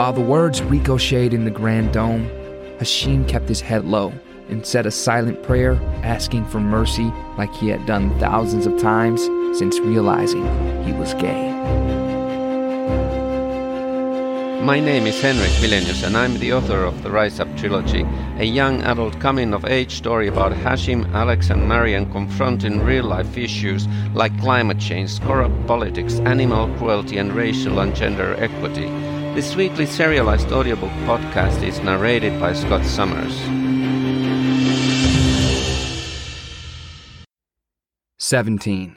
While the words ricocheted in the grand dome, Hashim kept his head low and said a silent prayer asking for mercy like he had done thousands of times since realizing he was gay. My name is Henrik Wilenius and I'm the author of the Rise Up trilogy, a young adult coming of age story about Hashim, Alex, and Maryam confronting real life issues like climate change, corrupt politics, animal cruelty, and racial and gender equity. This weekly serialized audiobook podcast is narrated by Scott Summers. 17.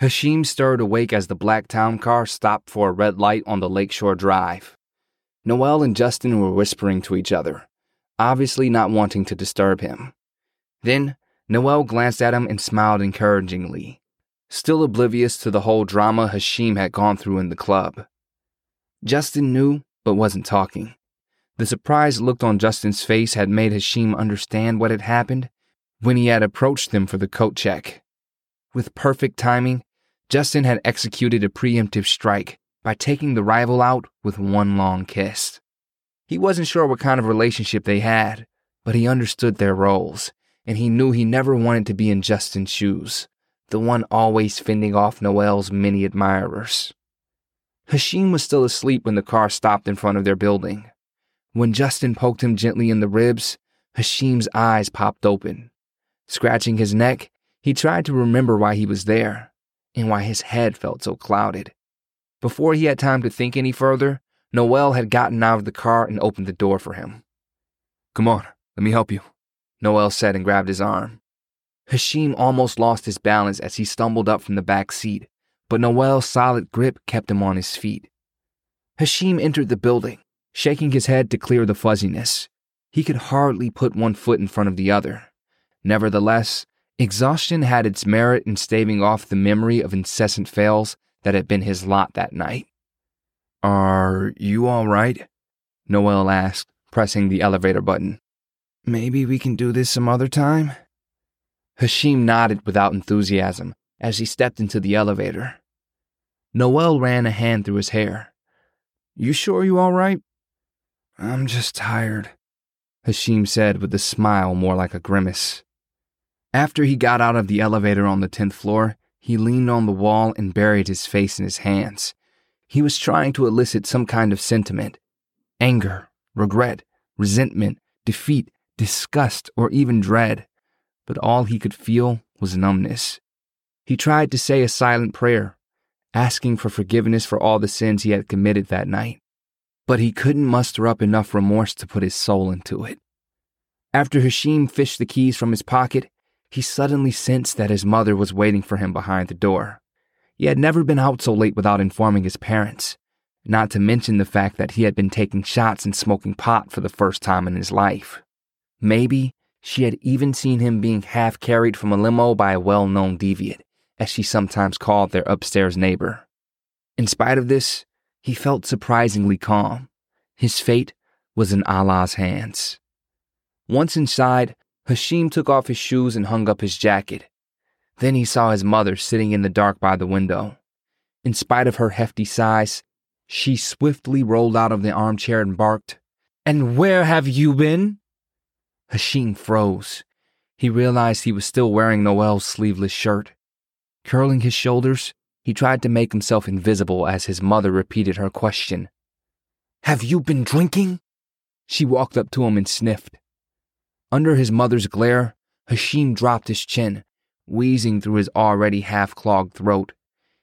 Hashim stirred awake as the black town car stopped for a red light on the Lakeshore Drive. Noel and Justin were whispering to each other, obviously not wanting to disturb him. Then, Noel glanced at him and smiled encouragingly, still oblivious to the whole drama Hashim had gone through in the club. Justin knew, but wasn't talking. The surprised look on Justin's face had made Hashim understand what had happened when he had approached them for the coat check. With perfect timing, Justin had executed a preemptive strike by taking the rival out with one long kiss. He wasn't sure what kind of relationship they had, but he understood their roles, and he knew he never wanted to be in Justin's shoes, the one always fending off Noel's many admirers. Hashim was still asleep when the car stopped in front of their building. When Justin poked him gently in the ribs, Hashim's eyes popped open. Scratching his neck, he tried to remember why he was there and why his head felt so clouded. Before he had time to think any further, Noel had gotten out of the car and opened the door for him. Come on, let me help you, Noel said and grabbed his arm. Hashim almost lost his balance as he stumbled up from the back seat, but Noel's solid grip kept him on his feet. Hashim entered the building, shaking his head to clear the fuzziness. He could hardly put one foot in front of the other. Nevertheless, Exhaustion had its merit in staving off the memory of incessant fails that had been his lot that night. Are you all right? Noel asked, pressing the elevator button. Maybe we can do this some other time? Hashim nodded without enthusiasm as he stepped into the elevator. Noel ran a hand through his hair. You sure you all right? I'm just tired, Hashim said with a smile more like a grimace. After he got out of the elevator on the 10th floor, he leaned on the wall and buried his face in his hands. He was trying to elicit some kind of sentiment anger, regret, resentment, defeat, disgust, or even dread. But all he could feel was numbness. He tried to say a silent prayer, asking for forgiveness for all the sins he had committed that night. But he couldn't muster up enough remorse to put his soul into it. After Hashim fished the keys from his pocket, he suddenly sensed that his mother was waiting for him behind the door. He had never been out so late without informing his parents, not to mention the fact that he had been taking shots and smoking pot for the first time in his life. Maybe she had even seen him being half carried from a limo by a well known deviant, as she sometimes called their upstairs neighbor. In spite of this, he felt surprisingly calm. His fate was in Allah's hands. Once inside, Hashim took off his shoes and hung up his jacket. Then he saw his mother sitting in the dark by the window. In spite of her hefty size, she swiftly rolled out of the armchair and barked, And where have you been? Hashim froze. He realized he was still wearing Noel's sleeveless shirt. Curling his shoulders, he tried to make himself invisible as his mother repeated her question. Have you been drinking? She walked up to him and sniffed. Under his mother's glare, Hashim dropped his chin, wheezing through his already half clogged throat.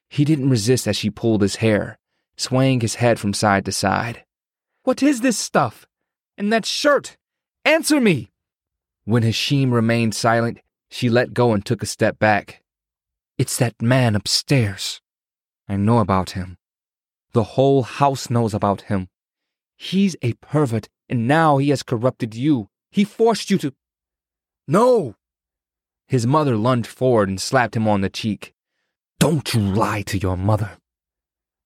He didn't resist as she pulled his hair, swaying his head from side to side. What is this stuff? And that shirt? Answer me! When Hashim remained silent, she let go and took a step back. It's that man upstairs. I know about him. The whole house knows about him. He's a pervert, and now he has corrupted you. He forced you to. No! His mother lunged forward and slapped him on the cheek. Don't you lie to your mother.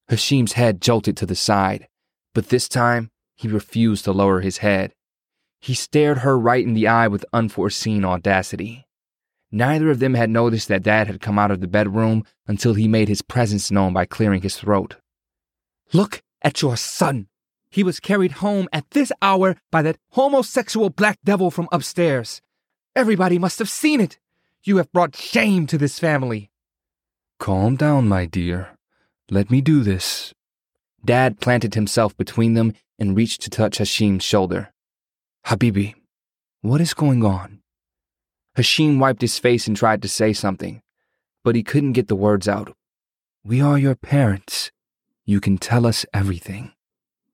Hashim's head jolted to the side, but this time he refused to lower his head. He stared her right in the eye with unforeseen audacity. Neither of them had noticed that Dad had come out of the bedroom until he made his presence known by clearing his throat. Look at your son. He was carried home at this hour by that homosexual black devil from upstairs. Everybody must have seen it. You have brought shame to this family. Calm down, my dear. Let me do this. Dad planted himself between them and reached to touch Hashim's shoulder. Habibi, what is going on? Hashim wiped his face and tried to say something, but he couldn't get the words out. We are your parents. You can tell us everything.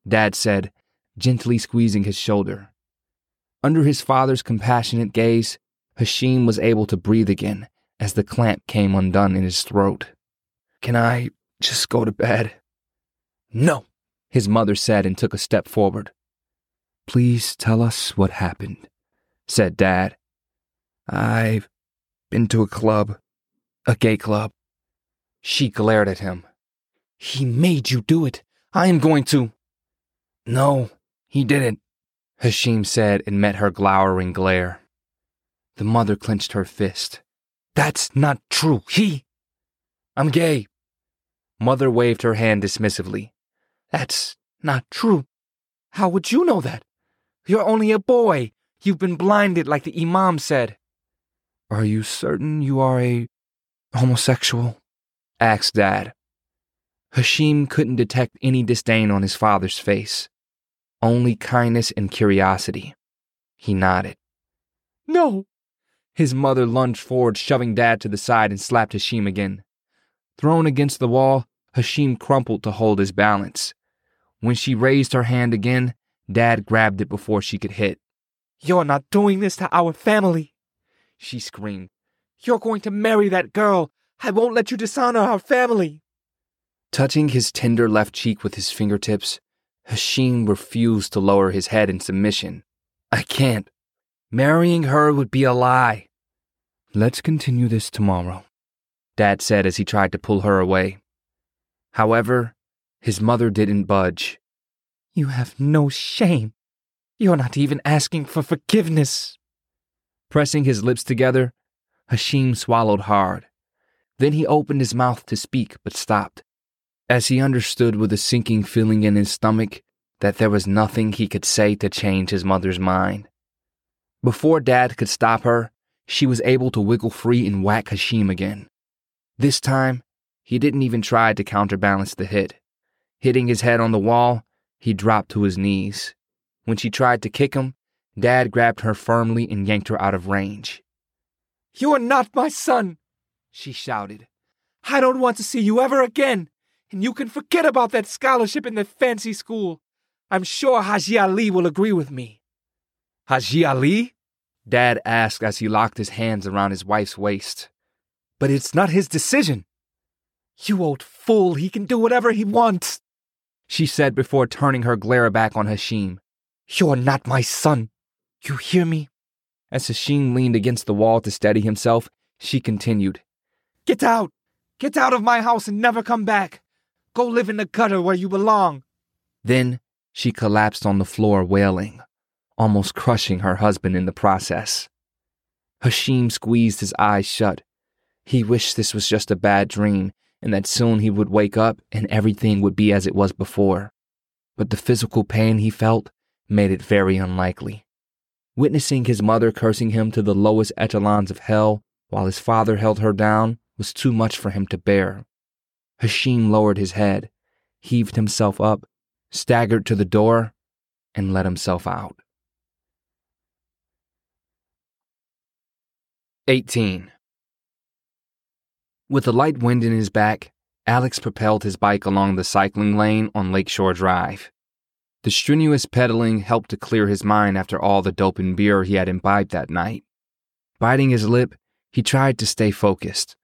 Dad said, gently squeezing his shoulder. Under his father's compassionate gaze, Hashim was able to breathe again as the clamp came undone in his throat. Can I just go to bed? No, his mother said and took a step forward. Please tell us what happened, said Dad. I've been to a club, a gay club. She glared at him. He made you do it. I am going to. No, he didn't, Hashim said and met her glowering glare. The mother clenched her fist. That's not true. He. I'm gay. Mother waved her hand dismissively. That's not true. How would you know that? You're only a boy. You've been blinded like the Imam said. Are you certain you are a homosexual? asked Dad. Hashim couldn't detect any disdain on his father's face, only kindness and curiosity. He nodded. No. His mother lunged forward, shoving Dad to the side and slapped Hashim again. Thrown against the wall, Hashim crumpled to hold his balance. When she raised her hand again, Dad grabbed it before she could hit. You're not doing this to our family, she screamed. You're going to marry that girl. I won't let you dishonor our family. Touching his tender left cheek with his fingertips, Hashim refused to lower his head in submission. I can't. Marrying her would be a lie. Let's continue this tomorrow, Dad said as he tried to pull her away. However, his mother didn't budge. You have no shame. You're not even asking for forgiveness. Pressing his lips together, Hashim swallowed hard. Then he opened his mouth to speak, but stopped as he understood with a sinking feeling in his stomach that there was nothing he could say to change his mother's mind. Before Dad could stop her, she was able to wiggle free and whack Hashim again. This time, he didn't even try to counterbalance the hit. Hitting his head on the wall, he dropped to his knees. When she tried to kick him, Dad grabbed her firmly and yanked her out of range. You are not my son, she shouted. I don't want to see you ever again and you can forget about that scholarship in the fancy school. I'm sure Haji Ali will agree with me. Haji Ali? Dad asked as he locked his hands around his wife's waist. But it's not his decision. You old fool, he can do whatever he wants, she said before turning her glare back on Hashim. You're not my son. You hear me? As Hashim leaned against the wall to steady himself, she continued. Get out! Get out of my house and never come back! Go live in the gutter where you belong. Then she collapsed on the floor, wailing, almost crushing her husband in the process. Hashim squeezed his eyes shut. He wished this was just a bad dream and that soon he would wake up and everything would be as it was before. But the physical pain he felt made it very unlikely. Witnessing his mother cursing him to the lowest echelons of hell while his father held her down was too much for him to bear. Hashim lowered his head, heaved himself up, staggered to the door, and let himself out. 18. With a light wind in his back, Alex propelled his bike along the cycling lane on Lakeshore Drive. The strenuous pedaling helped to clear his mind after all the dope and beer he had imbibed that night. Biting his lip, he tried to stay focused.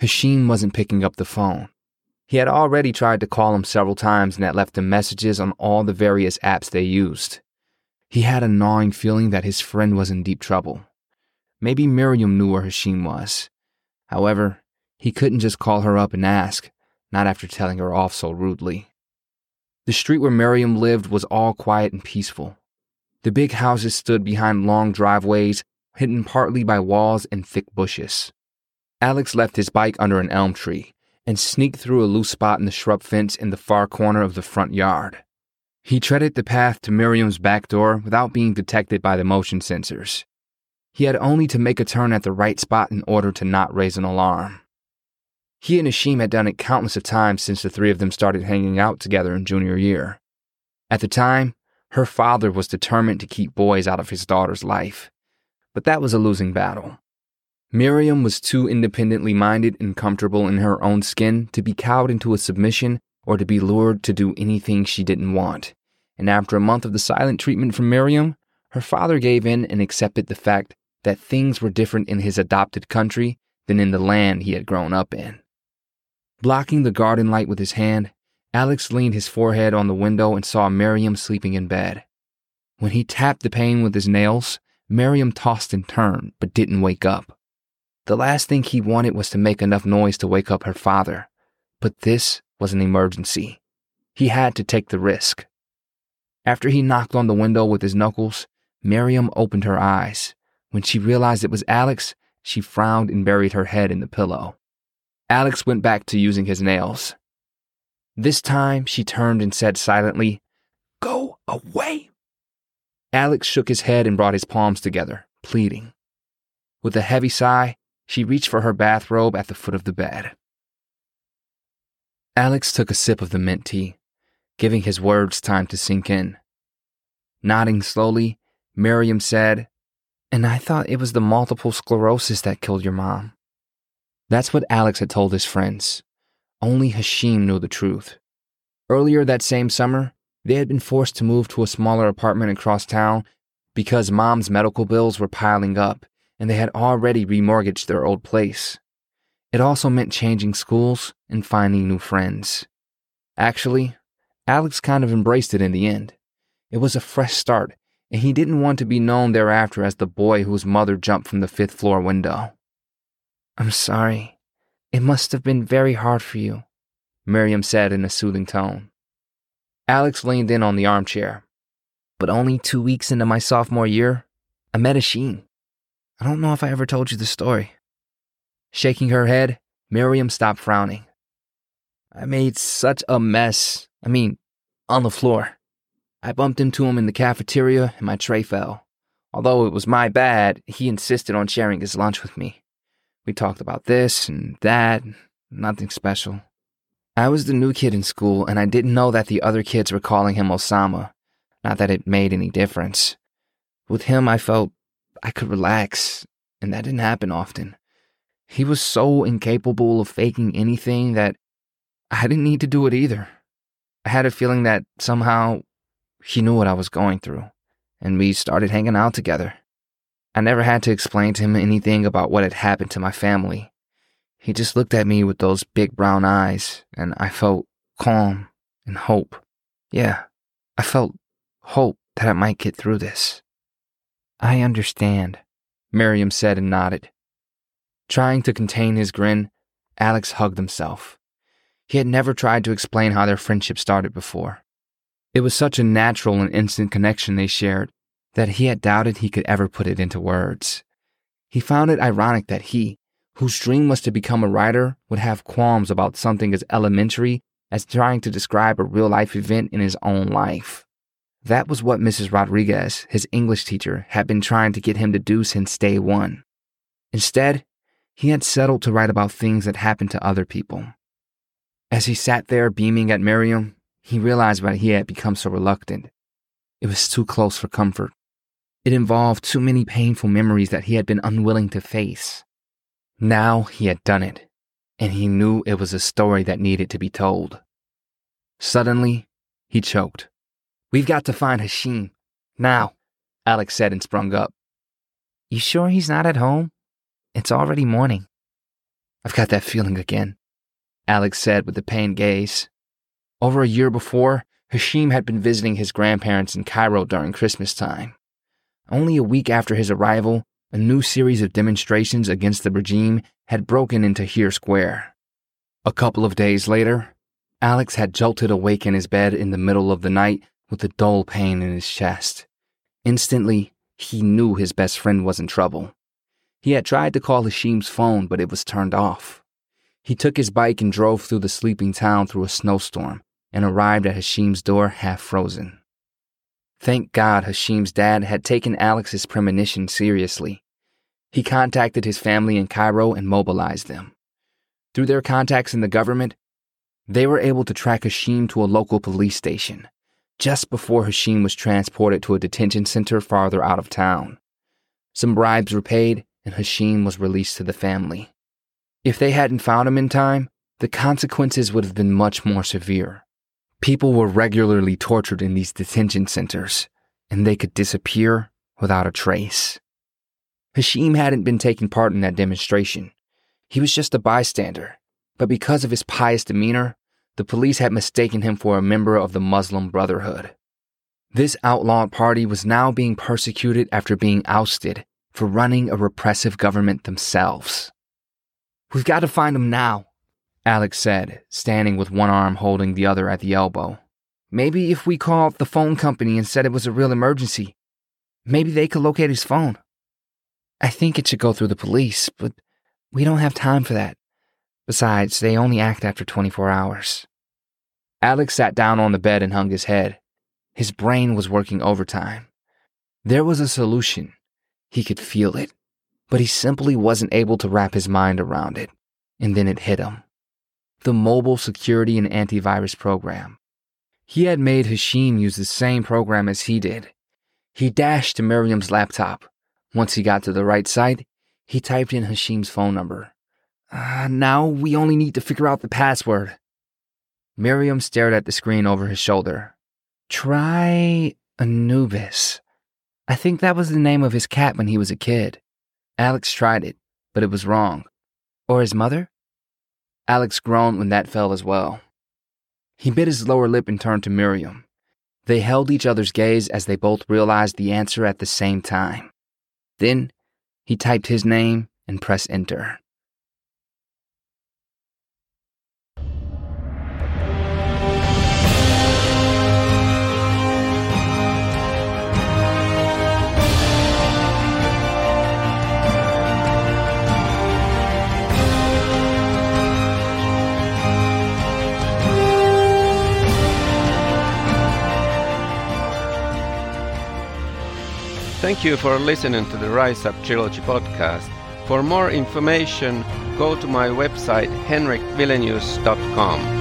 Hashim wasn't picking up the phone. He had already tried to call him several times and had left him messages on all the various apps they used. He had a gnawing feeling that his friend was in deep trouble. Maybe Maryam knew where Hashim was. However, he couldn't just call her up and ask, not after telling her off so rudely. The street where Maryam lived was all quiet and peaceful. The big houses stood behind long driveways, hidden partly by walls and thick bushes. Alex left his bike under an elm tree and sneaked through a loose spot in the shrub fence in the far corner of the front yard. He treaded the path to Maryam's back door without being detected by the motion sensors. He had only to make a turn at the right spot in order to not raise an alarm. He and Hashim had done it countless of times since the three of them started hanging out together in junior year. At the time, her father was determined to keep boys out of his daughter's life, but that was a losing battle. Maryam was too independently minded and comfortable in her own skin to be cowed into a submission or to be lured to do anything she didn't want. And after a month of the silent treatment from Maryam, her father gave in and accepted the fact that things were different in his adopted country than in the land he had grown up in. Blocking the garden light with his hand, Alex leaned his forehead on the window and saw Maryam sleeping in bed. When he tapped the pane with his nails, Maryam tossed and turned, but didn't wake up. The last thing he wanted was to make enough noise to wake up her father, but this was an emergency. He had to take the risk. After he knocked on the window with his knuckles, Maryam opened her eyes. When she realized it was Alex, she frowned and buried her head in the pillow. Alex went back to using his nails. This time, she turned and said silently, Go away. Alex shook his head and brought his palms together, pleading. With a heavy sigh, she reached for her bathrobe at the foot of the bed. Alex took a sip of the mint tea, giving his words time to sink in. Nodding slowly, Maryam said, And I thought it was the multiple sclerosis that killed your mom. That's what Alex had told his friends. Only Hashim knew the truth. Earlier that same summer, they had been forced to move to a smaller apartment across town because mom's medical bills were piling up and they had already remortgaged their old place. It also meant changing schools and finding new friends. Actually, Alex kind of embraced it in the end. It was a fresh start, and he didn't want to be known thereafter as the boy whose mother jumped from the fifth floor window. I'm sorry. It must have been very hard for you, Maryam said in a soothing tone. Alex leaned in on the armchair. But only two weeks into my sophomore year, I met Hashim. I don't know if I ever told you the story. Shaking her head, Maryam stopped frowning. I made such a mess. I mean, on the floor. I bumped into him in the cafeteria and my tray fell. Although it was my bad, he insisted on sharing his lunch with me. We talked about this and that, nothing special. I was the new kid in school and I didn't know that the other kids were calling him Osama. Not that it made any difference. With him, I felt I could relax, and that didn't happen often. He was so incapable of faking anything that I didn't need to do it either. I had a feeling that somehow he knew what I was going through, and we started hanging out together. I never had to explain to him anything about what had happened to my family. He just looked at me with those big brown eyes, and I felt calm and hope. Yeah, I felt hope that I might get through this. I understand, Maryam said and nodded. Trying to contain his grin, Alex hugged himself. He had never tried to explain how their friendship started before. It was such a natural and instant connection they shared that he had doubted he could ever put it into words. He found it ironic that he, whose dream was to become a writer, would have qualms about something as elementary as trying to describe a real life event in his own life. That was what Mrs. Rodriguez, his English teacher, had been trying to get him to do since day one. Instead, he had settled to write about things that happened to other people. As he sat there beaming at Maryam, he realized why he had become so reluctant. It was too close for comfort. It involved too many painful memories that he had been unwilling to face. Now he had done it, and he knew it was a story that needed to be told. Suddenly, he choked. We've got to find Hashim. Now, Alex said and sprung up. You sure he's not at home? It's already morning. I've got that feeling again, Alex said with a pained gaze. Over a year before, Hashim had been visiting his grandparents in Cairo during Christmas time. Only a week after his arrival, a new series of demonstrations against the regime had broken into Tahrir Square. A couple of days later, Alex had jolted awake in his bed in the middle of the night with a dull pain in his chest. Instantly, he knew his best friend was in trouble. He had tried to call Hashim's phone, but it was turned off. He took his bike and drove through the sleeping town through a snowstorm and arrived at Hashim's door half frozen. Thank God Hashim's dad had taken Alex's premonition seriously. He contacted his family in Cairo and mobilized them. Through their contacts in the government, they were able to track Hashim to a local police station just before Hashim was transported to a detention center farther out of town. Some bribes were paid, and Hashim was released to the family. If they hadn't found him in time, the consequences would have been much more severe. People were regularly tortured in these detention centers, and they could disappear without a trace. Hashim hadn't been taking part in that demonstration. He was just a bystander, but because of his pious demeanor, the police had mistaken him for a member of the Muslim Brotherhood. This outlawed party was now being persecuted after being ousted for running a repressive government themselves. We've got to find him now, Alex said, standing with one arm holding the other at the elbow. Maybe if we called the phone company and said it was a real emergency, maybe they could locate his phone. I think it should go through the police, but we don't have time for that. Besides, they only act after 24 hours. Alex sat down on the bed and hung his head. His brain was working overtime. There was a solution. He could feel it, but he simply wasn't able to wrap his mind around it. And then it hit him. The mobile security and antivirus program. He had made Hashim use the same program as he did. He dashed to Maryam's laptop. Once he got to the right site, he typed in Hashim's phone number. Uh, now we only need to figure out the password. Maryam stared at the screen over his shoulder. Try Anubis. I think that was the name of his cat when he was a kid. Alex tried it, but it was wrong. Or his mother? Alex groaned when that fell as well. He bit his lower lip and turned to Maryam. They held each other's gaze as they both realized the answer at the same time. Then he typed his name and pressed enter. Thank you for listening to the Rise Up Trilogy podcast. For more information, go to my website henrikwilenius.com.